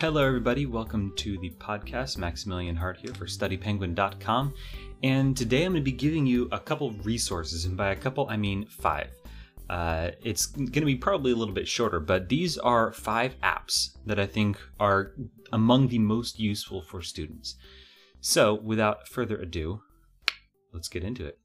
Hello, everybody. Welcome to the podcast. Maximilian Hart here for StudyPenguin.com. And today I'm going to be giving you a couple resources, and by a couple, I mean five. Uh, it's going to be probably a little bit shorter, but these are five apps that I think are among the most useful for students. So, without further ado, let's get into it.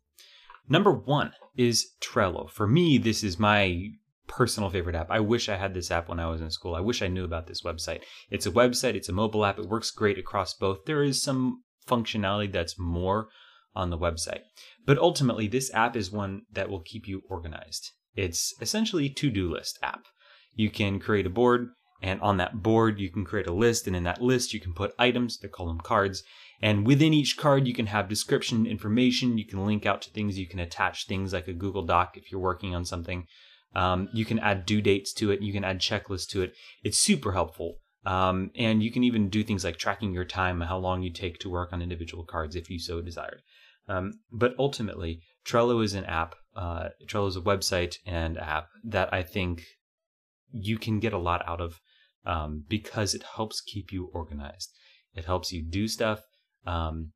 Number one is Trello. For me, this is my personal favorite app. I wish I had this app when I was in school. I wish I knew about this website. It's a website, it's a mobile app, it works great across both. There is some functionality that's more on the website. But ultimately, this app is one that will keep you organized. It's essentially a to-do list app. You can create a board and on that board you can create a list and in that list you can put items, they call them cards, and within each card you can have description information, you can link out to things, you can attach things like a Google Doc if you're working on something. Um, you can add due dates to it, you can add checklists to it. It's super helpful. Um, and you can even do things like tracking your time, how long you take to work on individual cards if you so desired. Um, but ultimately, Trello is an app. Uh, Trello is a website and app that I think you can get a lot out of um, because it helps keep you organized. It helps you do stuff um,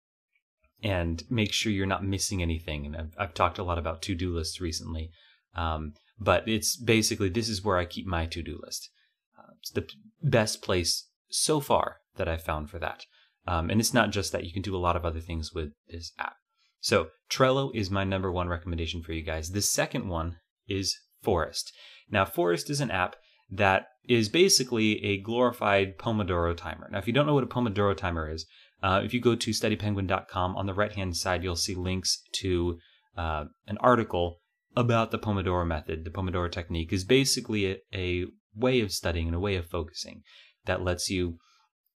and make sure you're not missing anything. And I've, I've talked a lot about to do lists recently, um, but it's basically this is where I keep my to do list. Uh, it's the best place so far that I've found for that. Um, and it's not just that, you can do a lot of other things with this app. So Trello is my number one recommendation for you guys. The second one is Forest. Now, Forest is an app that is basically a glorified Pomodoro timer. Now, if you don't know what a Pomodoro timer is, uh, if you go to studypenguin.com, on the right hand side, you'll see links to uh, an article about the Pomodoro method. The Pomodoro technique is basically a, a way of studying and a way of focusing that lets you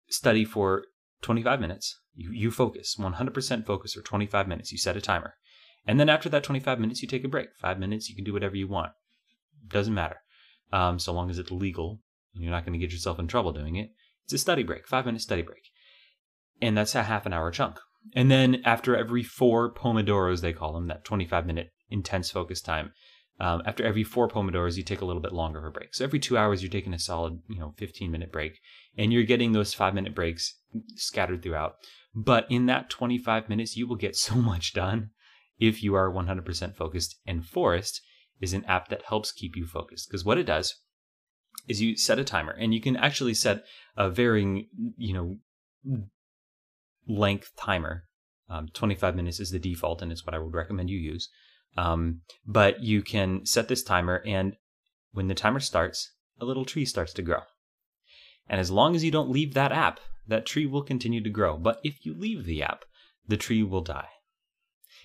study for 25 minutes you, you focus 100% focus for 25 minutes. You set a timer. And then after that 25 minutes, you take a break. Five minutes, you can do whatever you want. Doesn't matter. Um, so long as it's legal, you're not going to get yourself in trouble doing it. It's a study break, five minute study break. And that's a half an hour chunk. And then after every four Pomodoros, they call them, that 25 minute intense focus time, um, after every four Pomodoros, you take a little bit longer of a break. So every two hours, you're taking a solid, you know, 15 minute break. And you're getting those five minute breaks scattered throughout. But in that 25 minutes, you will get so much done if you are 100% focused. And Forest is an app that helps keep you focused because what it does is you set a timer and you can actually set a varying, you know, length timer. Um, 25 minutes is the default and it's what I would recommend you use. Um, but you can set this timer and when the timer starts, a little tree starts to grow. And as long as you don't leave that app, that tree will continue to grow. But if you leave the app, the tree will die.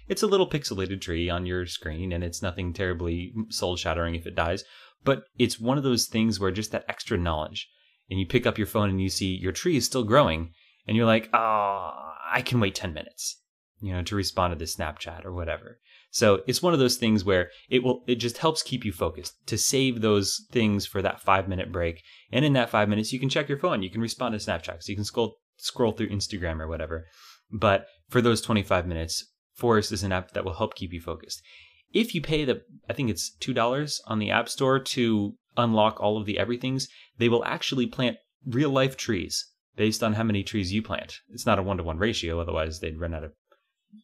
It's a little pixelated tree on your screen, and it's nothing terribly soul shattering if it dies, but it's one of those things where just that extra knowledge, and you pick up your phone and you see your tree is still growing, and you're like, oh, I can wait 10 minutes, you know, to respond to this Snapchat or whatever. So it's one of those things where it will it just helps keep you focused to save those things for that five minute break. And in that five minutes, you can check your phone, you can respond to Snapchat, so you can scroll scroll through Instagram or whatever. But for those 25 minutes, Forest is an app that will help keep you focused. If you pay the I think it's two dollars on the App Store to unlock all of the everythings, they will actually plant real life trees based on how many trees you plant. It's not a one to one ratio, otherwise they'd run out of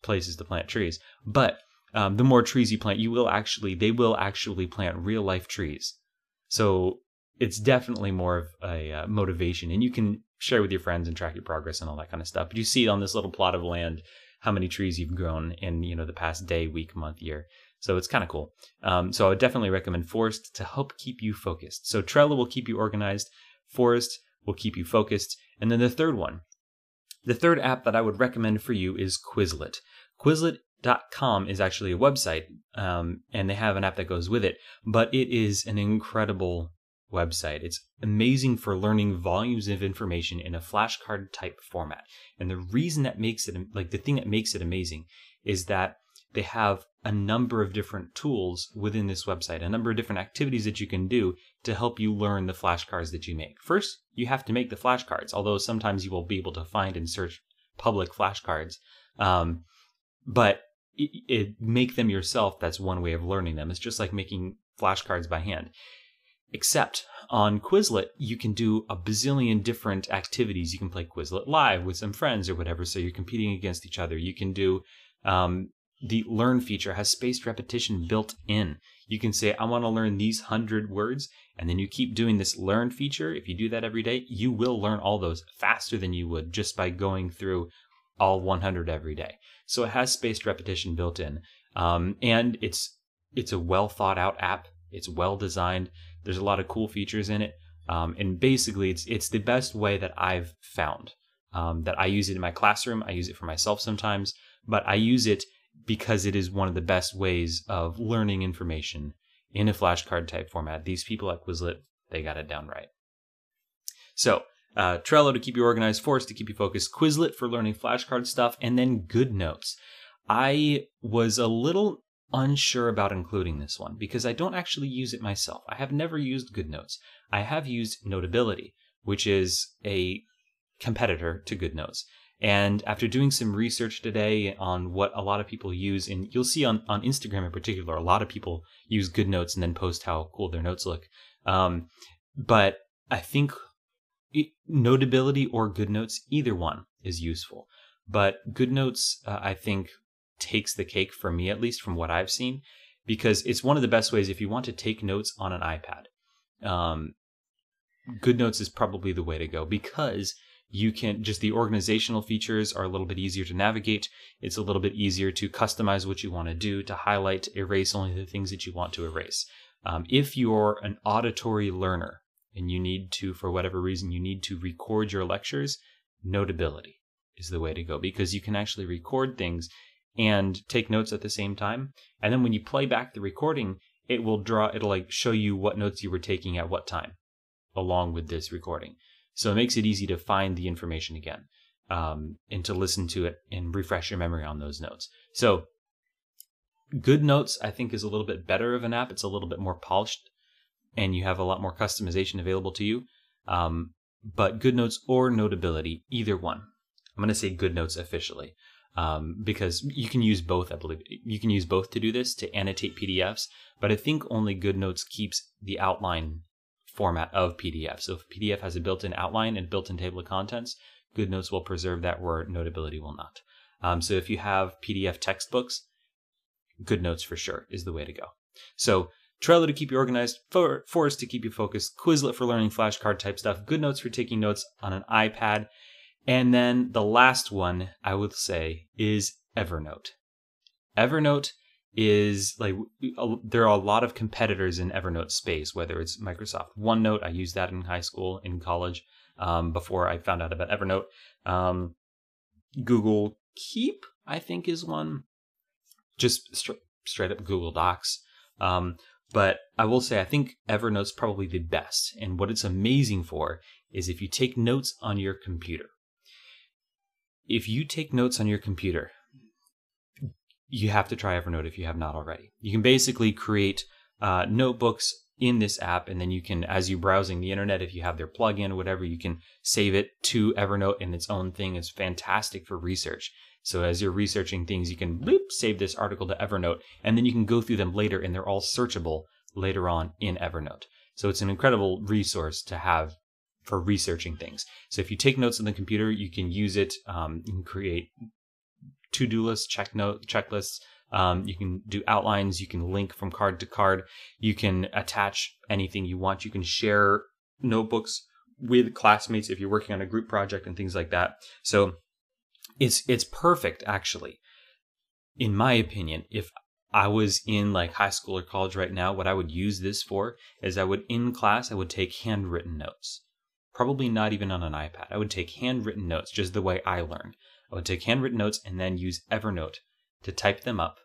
places to plant trees. But um, the more trees you plant, you will actually, they will actually plant real life trees. So it's definitely more of a uh, motivation and you can share with your friends and track your progress and all that kind of stuff. But you see on this little plot of land how many trees you've grown in, you know, the past day, week, month, year. So it's kind of cool. Um, so I would definitely recommend Forest to help keep you focused. So Trello will keep you organized. Forest will keep you focused. And then the third one, the third app that I would recommend for you is Quizlet. Quizlet Com is actually a website, um, and they have an app that goes with it. But it is an incredible website. It's amazing for learning volumes of information in a flashcard type format. And the reason that makes it like the thing that makes it amazing is that they have a number of different tools within this website, a number of different activities that you can do to help you learn the flashcards that you make. First, you have to make the flashcards, although sometimes you will be able to find and search public flashcards. Um, but it, it, make them yourself that's one way of learning them it's just like making flashcards by hand Except on Quizlet, you can do a bazillion different activities. You can play Quizlet live with some friends or whatever, so you're competing against each other. You can do um, the learn feature has spaced repetition built in. You can say, I want to learn these hundred words, and then you keep doing this learn feature. If you do that every day, you will learn all those faster than you would just by going through all 100 every day. So it has spaced repetition built in, um, and it's it's a well thought out app. It's well designed. There's a lot of cool features in it, um, and basically, it's it's the best way that I've found. Um, that I use it in my classroom. I use it for myself sometimes, but I use it because it is one of the best ways of learning information in a flashcard type format. These people at Quizlet, they got it down right. So, uh, Trello to keep you organized, Forest to keep you focused, Quizlet for learning flashcard stuff, and then GoodNotes. I was a little unsure about including this one because I don't actually use it myself. I have never used GoodNotes. I have used Notability, which is a competitor to GoodNotes. And after doing some research today on what a lot of people use, and you'll see on, on Instagram in particular, a lot of people use GoodNotes and then post how cool their notes look. Um, but I think Notability or GoodNotes, either one is useful. But GoodNotes, uh, I think, takes the cake for me, at least from what I've seen, because it's one of the best ways if you want to take notes on an iPad. Um, GoodNotes is probably the way to go because you can just the organizational features are a little bit easier to navigate. It's a little bit easier to customize what you want to do, to highlight, erase only the things that you want to erase. Um, if you're an auditory learner and you need to, for whatever reason, you need to record your lectures, Notability is the way to go because you can actually record things and take notes at the same time. And then when you play back the recording, it will draw, it'll like show you what notes you were taking at what time along with this recording. So it makes it easy to find the information again um, and to listen to it and refresh your memory on those notes. So GoodNotes, I think, is a little bit better of an app. It's a little bit more polished and you have a lot more customization available to you. Um, but GoodNotes or Notability, either one. I'm going to say GoodNotes officially um, because you can use both. I believe you can use both to do this to annotate PDFs, but I think only GoodNotes keeps the outline format of PDF. So if PDF has a built-in outline and built-in table of contents, GoodNotes will preserve that where Notability will not. Um, so if you have PDF textbooks, GoodNotes for sure is the way to go. So Trello to keep you organized, for, Forest to keep you focused, Quizlet for learning flashcard type stuff, GoodNotes for taking notes on an iPad, and then the last one I would say is Evernote. Evernote is like there are a lot of competitors in Evernote space, whether it's Microsoft OneNote. I used that in high school, in college, um, before I found out about Evernote. Um, Google Keep, I think, is one. Just straight up Google Docs. Um, but I will say, I think Evernote's probably the best. And what it's amazing for is if you take notes on your computer. If you take notes on your computer, you have to try Evernote if you have not already. You can basically create uh, notebooks in this app, and then you can, as you're browsing the internet, if you have their plugin whatever, you can save it to Evernote in its own thing. It's fantastic for research. So as you're researching things, you can bloop, save this article to Evernote, and then you can go through them later, and they're all searchable later on in Evernote. So it's an incredible resource to have for researching things. So if you take notes on the computer, you can use it. Um, you can create to-do lists, check note checklists. Um, you can do outlines. You can link from card to card. You can attach anything you want. You can share notebooks with classmates if you're working on a group project and things like that. So it's it's perfect actually. In my opinion, if I was in like high school or college right now, what I would use this for is I would in class I would take handwritten notes. Probably not even on an iPad. I would take handwritten notes just the way I learned. I would take handwritten notes and then use Evernote to type them up,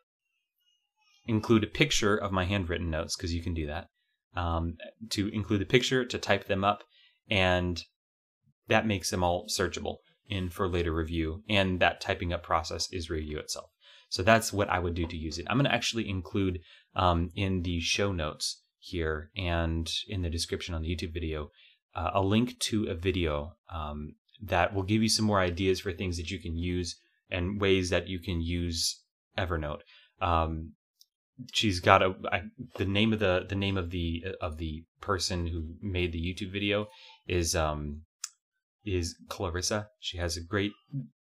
include a picture of my handwritten notes, because you can do that, um, to include the picture, to type them up, and that makes them all searchable in for later review. And that typing up process is review itself. So that's what I would do to use it. I'm going to actually include um, in the show notes here and in the description on the YouTube video uh, a link to a video um, that will give you some more ideas for things that you can use and ways that you can use Evernote. Um, she's got a I, the name of the the name of the of the person who made the YouTube video is um is Clarissa. She has a great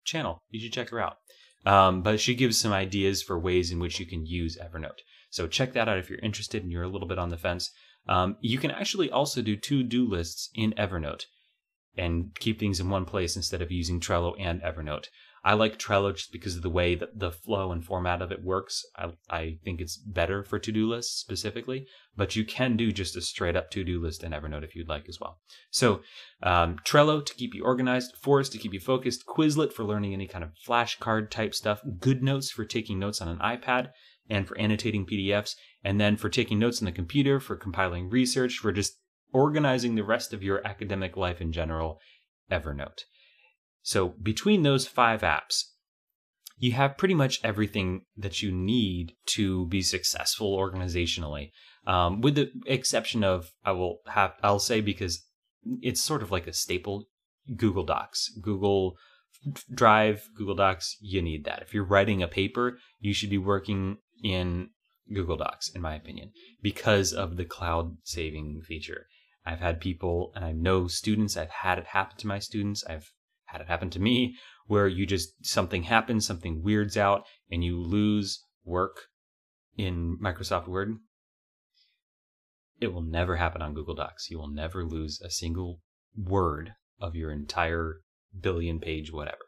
channel. You should check her out. Um, but she gives some ideas for ways in which you can use Evernote. So check that out if you're interested and you're a little bit on the fence. Um, you can actually also do to do lists in Evernote and keep things in one place instead of using Trello and Evernote. I like Trello just because of the way that the flow and format of it works. I, I think it's better for to do lists specifically, but you can do just a straight up to do list in Evernote if you'd like as well. So, um, Trello to keep you organized, Forest to keep you focused, Quizlet for learning any kind of flashcard type stuff, GoodNotes for taking notes on an iPad and for annotating PDFs, and then for taking notes on the computer, for compiling research, for just organizing the rest of your academic life in general, Evernote. So between those five apps, you have pretty much everything that you need to be successful organizationally. Um, with the exception of, I will have, I'll say because it's sort of like a staple, Google Docs, Google Drive, Google Docs, you need that. If you're writing a paper, you should be working in Google Docs, in my opinion, because of the cloud saving feature. I've had people, and I know students, I've had it happen to my students. I've had it happen to me where you just something happens, something weirds out, and you lose work in Microsoft Word. It will never happen on Google Docs. You will never lose a single word of your entire billion page whatever.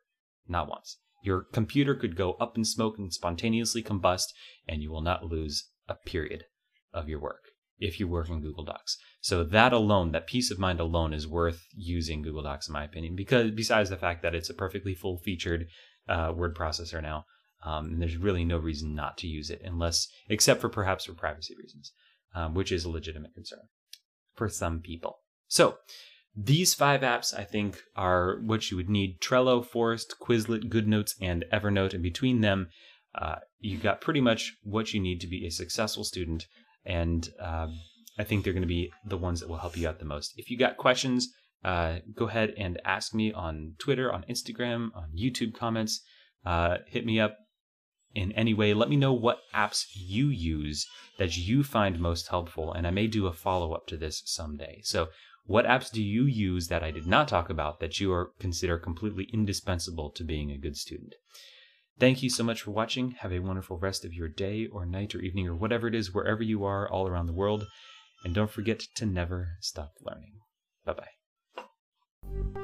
Not once. Your computer could go up in smoke and spontaneously combust, and you will not lose a period of your work if you work in Google Docs. So that alone, that peace of mind alone, is worth using Google Docs, in my opinion, because besides the fact that it's a perfectly full featured uh, word processor now, um, there's really no reason not to use it unless, except for perhaps for privacy reasons, um, which is a legitimate concern for some people. So these five apps, I think, are what you would need Trello, Forest, Quizlet, GoodNotes, and Evernote. And between them, uh, you got pretty much what you need to be a successful student. And um, I think they're going to be the ones that will help you out the most. If you got questions, uh, go ahead and ask me on Twitter, on Instagram, on YouTube comments. Uh, hit me up in any way. Let me know what apps you use that you find most helpful, and I may do a follow up to this someday. So, what apps do you use that I did not talk about that you are consider completely indispensable to being a good student? Thank you so much for watching. Have a wonderful rest of your day or night or evening or whatever it is, wherever you are all around the world. And don't forget to never stop learning. Bye bye.